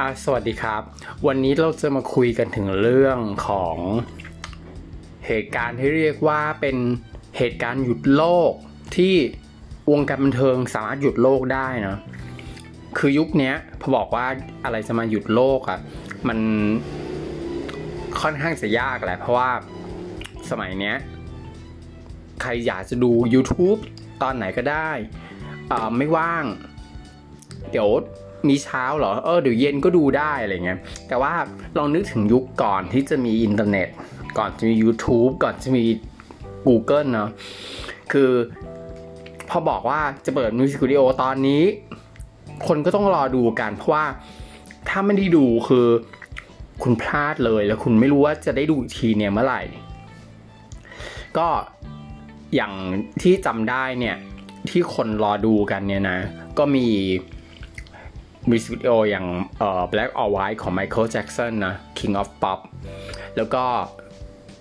อ่าสวัสดีครับ วันนี้เราจะมาคุยกันถึงเรื่องของเหตุการณ์ที่เรียกว่าเป็นเหตุการณ์หยุดโลกที่วงการบันเทิงสามารถหยุดโลกได้นะคือยุคนี้พอบอกว่าอะไรจะมาหยุดโลกอะ่ะมันค่อนข้างจะยากแหละเพราะว่าสมัยเนี้ยใครอยากจะดู YouTube ตอนไหนก็ได้อ่าไม่ว่าง เดี๋ยว มีเช้าเหรอ เออเดี๋ยวเย็นก็ดูได้อะไรเงี้ย แต่ว่าลองนึกถึงยุคก่อนที่จะมีอินเทอร์เน็ต ก่อนจะมี YouTube ก่อนจะมี Google เนาะ คือพอบอกว่าจะเปิดมิวสิกวิดีโอตอนนี้ คนก็ต้องรอดูกันเพราะว่าถ้าไม่ได้ดูคือคุณพลาดเลยแล้วคุณไม่รู้ว่าจะได้ดูอีกทีเนี่ยเมื่อไหร่ ก็อย่างที่จำได้เนี่ยที่คนรอดูกันเนี่ยนะ ก็มี มิวสิกวิดีโออย่างเอ่อ Black or White ของ Michael Jackson นะ King of Pop แล้วก็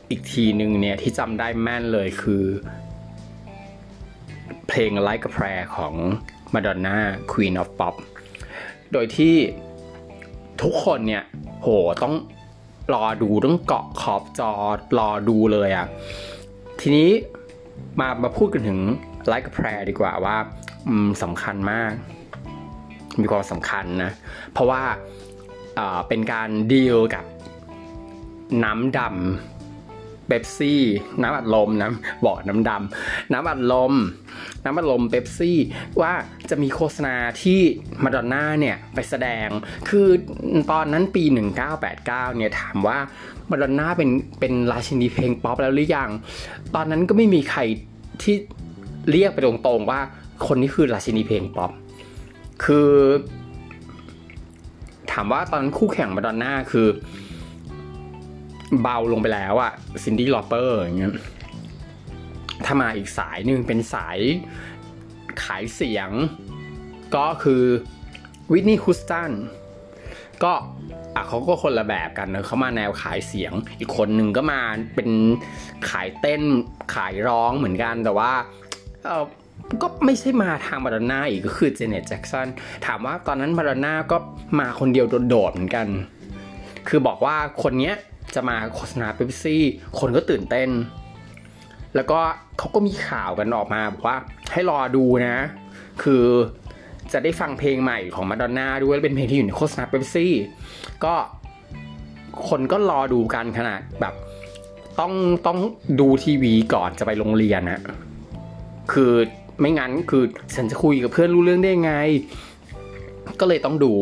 อีกทีหนึ่งเนี่ย ที่จำได้แม่นเลยคือ เพลง Like a Prayer ของ Madonna Queen of Pop โดยที่ทุกคนเนี่ย โหต้องรอดูต้องเกาะขอบจอรอดูเลยอะทีนี้มามาพูดกันถึง Like a Prayer ดีกว่าว่าสำคัญมาก มีความสำคัญนะ เพราะว่าเป็นการดีลกับน้ำดำเบปซี่ น้ำอัดลมนะบอกน้ำดำน้ำอัดลม น้ำอัดลมเบปซี่ ว่าจะมีโฆษณาที่มาดอนน่าเนี่ยไปแสดง คือตอนนั้นปี 1989 เนี่ยถามว่ามาดอนน่าเป็นเป็นราชินีเพลงป๊อปแล้วหรือยัง ตอนนั้นก็ไม่มีใครที่เรียกไปตรงๆว่าคนนี้คือราชินีเพลงป๊อป คือ ถามว่าตอนคู่แข่งมาดอนน่าคือ เบาลงไปแล้วอะซินดี้ลอปเปอร์อย่างเงี้ยถ้ามาอีกสายหนึ่งเป็นสายขายเสียง ก็คือวิทนีย์คุสตันก็เขาก็คนละแบบกันนะเขามาแนวขายเสียง อีกคนหนึ่งก็มาเป็นขายเต้นขายร้องเหมือนกันแต่ว่า ก็ไม่ใช่มาทางมาดอนน่าอีกก็คือเจเน็ตแจ็กสันถามว่าตอนนั้นมาดอนน่าก็มาคนเดียวโดดๆเหมือนกัน คือบอกว่าคนเนี้ยจะมาโฆษณาเป๊ปซี่ คนก็ตื่นเต้น แล้วก็เขาก็มีข่าวกันออกมาบอกว่าให้รอดูนะ คือจะได้ฟังเพลงใหม่ของมาดอนน่าด้วยเป็นเพลงที่อยู่ในโฆษณาเป๊ปซี่ ก็คนก็รอดูกันขนาดแบบต้องต้องดูทีวีก่อนจะไปโรงเรียนนะคือ ไม่งั้นคือฉันจะคุยกับเพื่อนรู้เรื่องได้ไง ก็เลยต้องดู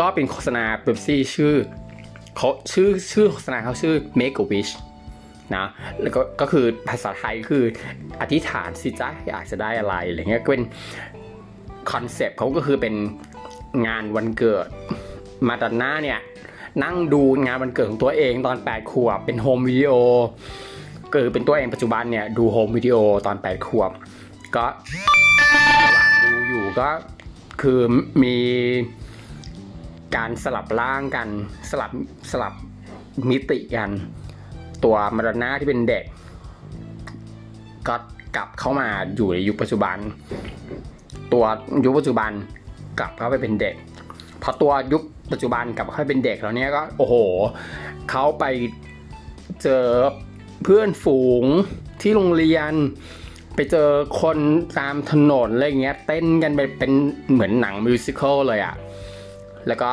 ก็เป็นโฆษณาเป๊ปซี่ชื่อเขาชื่อชื่อโฆษณาเขาชื่อ Make a Wish นะแล้วก็ก็คือภาษาไทยคืออธิษฐานสิจ้าอยากจะได้อะไรอะไรเงี้ยก็เป็นคอนเซปต์เขาก็คือเป็นงานวันเกิดมาดอนน่าเนี่ยนั่งดูงานวันเกิดของตัวเองตอน 8 ขวบเป็น home video คือเป็นตัวเองปัจจุบันเนี่ยดู home videoตอน8ขวบก็ระหว่างดูอยู่ก็คือมีการสลับร่างกันสลับสลับมิติกัน ตัวมาดอนน่าที่เป็นเด็ก ก็กลับเข้ามาอยู่ในยุคปัจจุบัน ตัวยุคปัจจุบันกลับเข้าไปเป็นเด็กพอตัวยุคปัจจุบันกลับเข้าไปเป็นเด็กแล้วเนี้ยก็โอ้โหเขาไปเจอ เพื่อนฝูงที่โรงเรียน ไปเจอคนตามถนนอะไรเงี้ยเต้นกันไปเป็นเหมือนหนังมิวสิควลเลยอะแล้วก็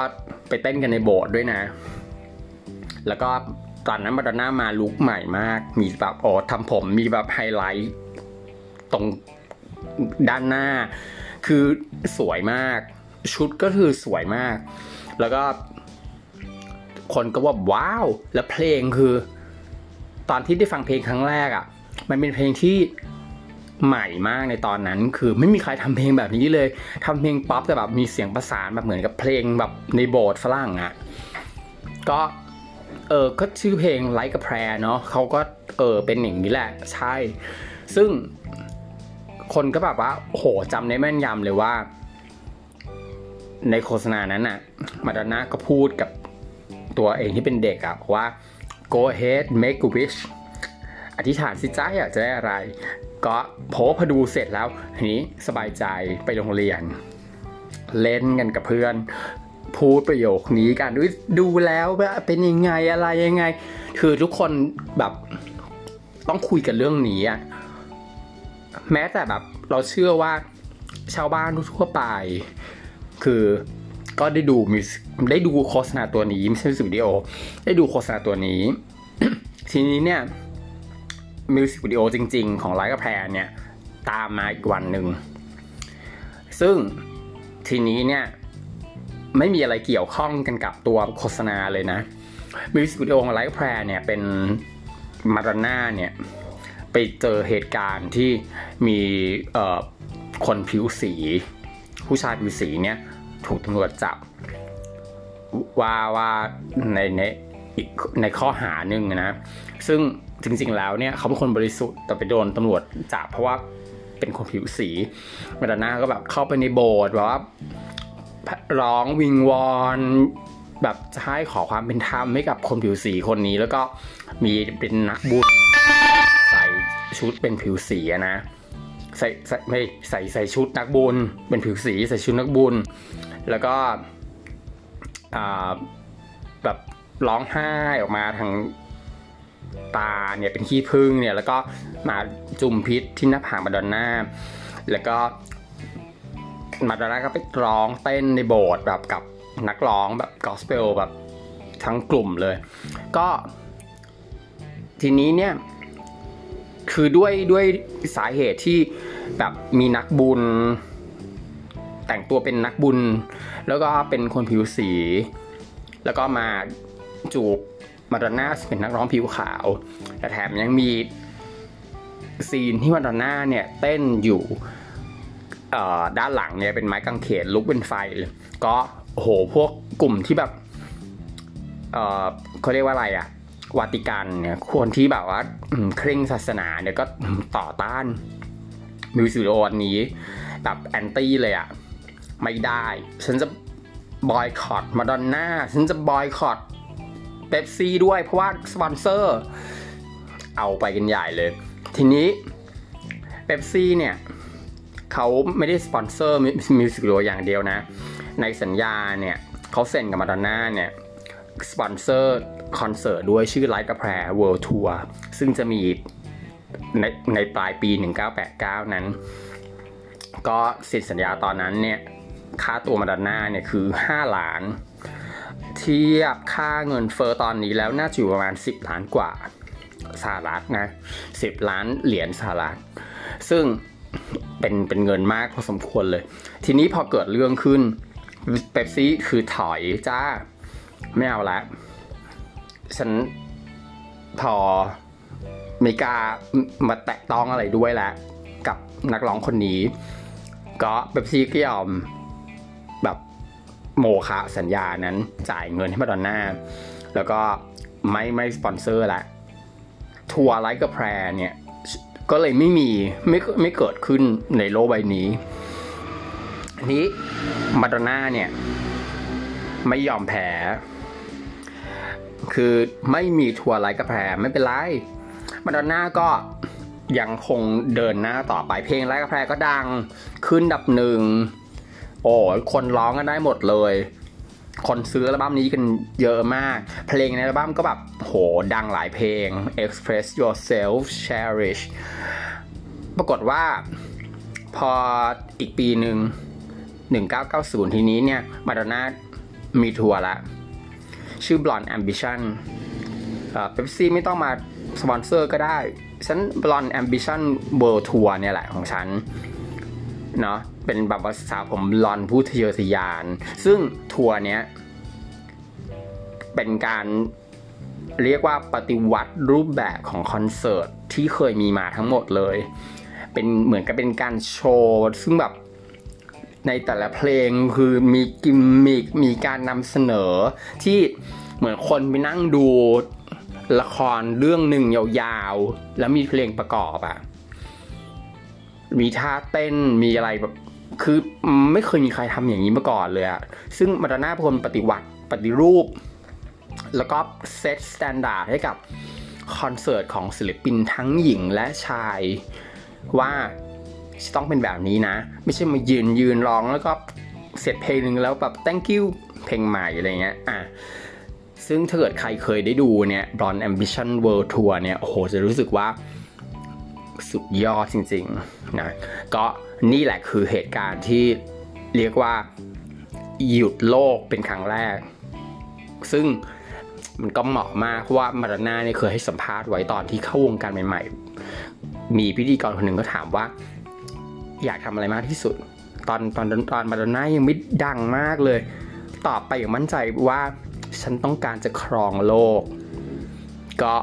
ไปเต้นกันในโบสถ์ด้วยนะ แล้วก็ตอนนั้นมาดอนน่ามาลุคใหม่มาก มีแบบโอ้ทำผมมีแบบไฮไลท์ตรงด้านหน้า คือสวยมาก ชุดก็คือสวยมาก แล้วก็คนก็ว่าว้าว แล้วเพลงคือ ตอนที่ได้ฟังเพลงครั้งแรกอะ่ะ มันเป็นเพลงที่ใหม่มากในตอนนั้น คือไม่มีใครทำเพลงแบบนี้เลยทำเพลงป๊อปแต่แบบมีเสียงประสานแบบเหมือนกับเพลงแบบในโบสถ์ฝรั่งอะ่ะ ก็เออก็ชื่อเพลง Like a Prayer เนาะเขาก็เออเป็นอย่างนี้แหละ ใช่ ซึ่งคนก็แบบว่าโหจำได้แม่นยำเลยว่า ในโฆษณานั้นน่ะมาดอนน่าก็พูดกับตัวเองที่เป็นเด็กอะว่า go ahead make a wish อธิษฐานสิจ้าอยากจะได้อะไร ก็พพอดูเสร็จแล้วทีนี้สบายใจไปโรงเรียน เล่นกันกับเพื่อน พูดประโยคนี้กันดูแล้วเป็นยังไงอะไรยังไง คือทุกคนแบบต้องคุยกันเรื่องนี้อะแม้แต่แบบเราเชื่อว่าชาวบ้านทั่วไป คือ ก็ได้ดูมิวสิได้ดูโฆษณาตัวนี้ไม่ใช่มิวสิกวิดีโอ ได้ดูโฆษณาตัวนี้ ทีนี้เนี่ยมิวสิกวิดีโอจริง ๆ ของ Like a Prayer เนี่ย ตามมาอีกวันหนึ่ง ซึ่งทีนี้เนี่ยไม่มีอะไรเกี่ยวข้องกันกับตัวโฆษณาเลยนะมิวสิกวิดีโอของไลฟ์แพรเนี่ยเป็นมาราน่าเนี่ยไปเจอเหตุการณ์ที่มีคนผิวสี ผู้ชายผิวสีเนี่ย ถูกตำรวจจับว่าว่าในในอีกในข้อหาหนึ่งนะ ซึ่งจริงๆแล้วเนี่ยเขาเป็นคนบริสุทธิ์แต่ไปโดนตำรวจจับเพราะว่าเป็นคนผิวสีมาดาน่าก็แบบเข้าไปในโบสถ์แบบว่าร้องวิงวอนแบบจะให้ขอความเป็นธรรมให้กับคนผิวสีคนนี้ แล้วก็มีเป็นนักบุญใส่ชุดเป็นผิวสีนะใส่ใส่ไม่ใส่ใส่ชุดนักบุญเป็นผิวสีใส่ชุดนักบุญ แล้วก็แบบร้องไห้ออกมาทางตาเนี่ยเป็นขี้พึ่งเนี่ยแล้วก็มาจุ่มพิษที่หน้าผากมาดอนน่าแล้วก็มาดอนน่าก็ไปร้องเต้นในโบสถ์แบบกับนักร้องแบบกอสเปลแบบทั้งกลุ่มเลย ก็ทีนี้เนี่ยคือด้วยด้วยสาเหตุที่แบบมีนักบุญ แต่งตัวเป็นนักบุญ แล้วก็เป็นคนผิวสี แล้วก็มาจูบมาดอนน่าเป็นนักร้องผิวขาว แต่แถมยังมีซีนที่มาดอนน่าเนี่ยเต้นอยู่ด้านหลังเนี่ยเป็นไม้กางเขนลุกเป็นไฟเลยก็โหพวกกลุ่มที่แบบเขาเรียกว่าอะไรอะวาติกันเนี่ยคนที่แบบว่าเคร่งศาสนาเนี่ยก็ต่อต้านมิวสิกวิดีโออันนี้แบบแอนตี้เลยอะ ไม่ได้ ฉันจะบอยคอตมาดอนน่าฉันจะบอยคอตเบปซี่ด้วยเพราะว่าสปอนเซอร์ เอาไปกันใหญ่เลย ทีนี้เบปซี่เนี่ยเขาไม่ได้สปอนเซอร์มิวสิกวิดีโออย่างเดียวนะ ในสัญญาเนี่ยเขาเซ็นกับมาดอนน่าเนี่ยสปอนเซอร์คอนเสิร์ตด้วยชื่อไลท์กระแพร World Tour ซึ่งจะมีในในปลายปี 1989 นั้น ก็สิทธิสัญญาตอนนั้นเนี่ย ค่าตัวมาดอนน่าเนี่ยคือ 5 ล้าน เทียบค่าเงินเฟอ้อตอนนี้แล้วน่าจะอยู่ประมาณ 10 ล้านกว่าสหรัฐนะ 10 ล้านเหรียญสหรัฐ ซึ่งเป็นเป็นเงินมากพอสมควรเลย ทีนี้พอเกิดเรื่องขึ้นเป๊ปซี่คือถอยจ้า ไม่เอาละ ฉันพอไม่กามาแตะต้องอะไรด้วยแล้วกับนักร้องคนนี้ ก็เป๊ปซี่ก็ยอม โมคะสัญญานั้นจ่ายเงินให้มาดอนน่าแล้วก็ไม่ไม่สปอนเซอร์ละทัวร์ไลท์กับแพรเนี่ยก็เลยไม่มีไม่ไม่เกิดขึ้นในโลกใบนี้นนี้มาดอนน่าเนี่ยไม่ยอมแพ้คือไม่มีทัวร์ Like a Prayer ไม่เป็นไรมาดอนน่าก็ยังคงเดินหน้าต่อไปเพลง Like a Prayer ก็ดังขึ้นอันดับหนึ่ง โอ้คนร้องกันได้หมดเลย คนซื้ออัลบั้มนี้กันเยอะมาก เพลงในอัลบั้มก็แบบโหดังหลายเพลง Express Yourself Cherish ปรากฏว่าพออีกปีหนึ่ง1990 ทีนี้เนี่ยมาดอนน่ามีทัวร์ละ ชื่อ Blonde Ambition Pepsi ไม่ต้องมาสปอนเซอร์ก็ได้ ฉัน Blonde Ambition World Tour เนี่ยแหละของฉัน เนาะเป็นแบบภาษาผมบลอนด์ผู้ทะเยอทะยาน ซึ่งทัวร์เนี้ยเป็นการเรียกว่าปฏิวัติรูปแบบของคอนเสิร์ตที่เคยมีมาทั้งหมดเลย เป็นเหมือนกับเป็นการโชว์ซึ่งแบบในแต่ละเพลงคือมีกิมมิกมีการนำเสนอที่เหมือนคนไปนั่งดูละครเรื่องหนึ่งยาวๆ แล้วมีเพลงประกอบอะ มีท่าเต้นมีอะไรแบบคือไม่เคยมีใครทำอย่างนี้มาก่อนเลยอะซึ่งมาดอนน่าเป็นคนปฏิวัติปฏิรูป แล้วก็ set standard ให้กับคอนเสิร์ตของศิลปินทั้งหญิงและชายว่าต้องเป็นแบบนี้นะ ไม่ใช่มายืนยืนร้องแล้วก็เสร็จเพลงหนึ่งแล้วแบบ thank you เพลงใหม่อะไรเงี้ยอะซึ่งถ้าเกิดใครเคยได้ดูเนี่ย Blonde Ambition World Tour เนี่ยโอ้โหจะรู้สึกว่า สุดยอดจริงๆนะก็นี่แหละคือเหตุการณ์ที่เรียกว่าหยุดโลกเป็นครั้งแรก ซึ่งมันก็เหมาะมากเพราะว่ามาดอนน่าเนี่ยเคยให้สัมภาษณ์ไว้ตอนที่เข้าวงการใหม่ๆ มีพิธีกรคนหนึ่งก็ถามว่า อยากทำอะไรมากที่สุด ตอนตอนตอนมาดอนน่ายังไม่ดังมากเลย ตอบไปอย่างมั่นใจว่าฉันต้องการจะครองโลก ก็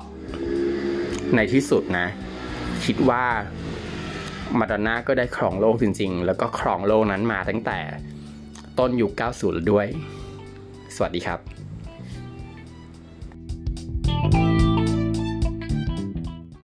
ในที่สุดนะ คิดว่ามาดอนน่าก็ได้ครองโลกจริง ๆ แล้วก็ครองโลกนั้นมาตั้งแต่ต้นยุค 90 ด้วย สวัสดีครับ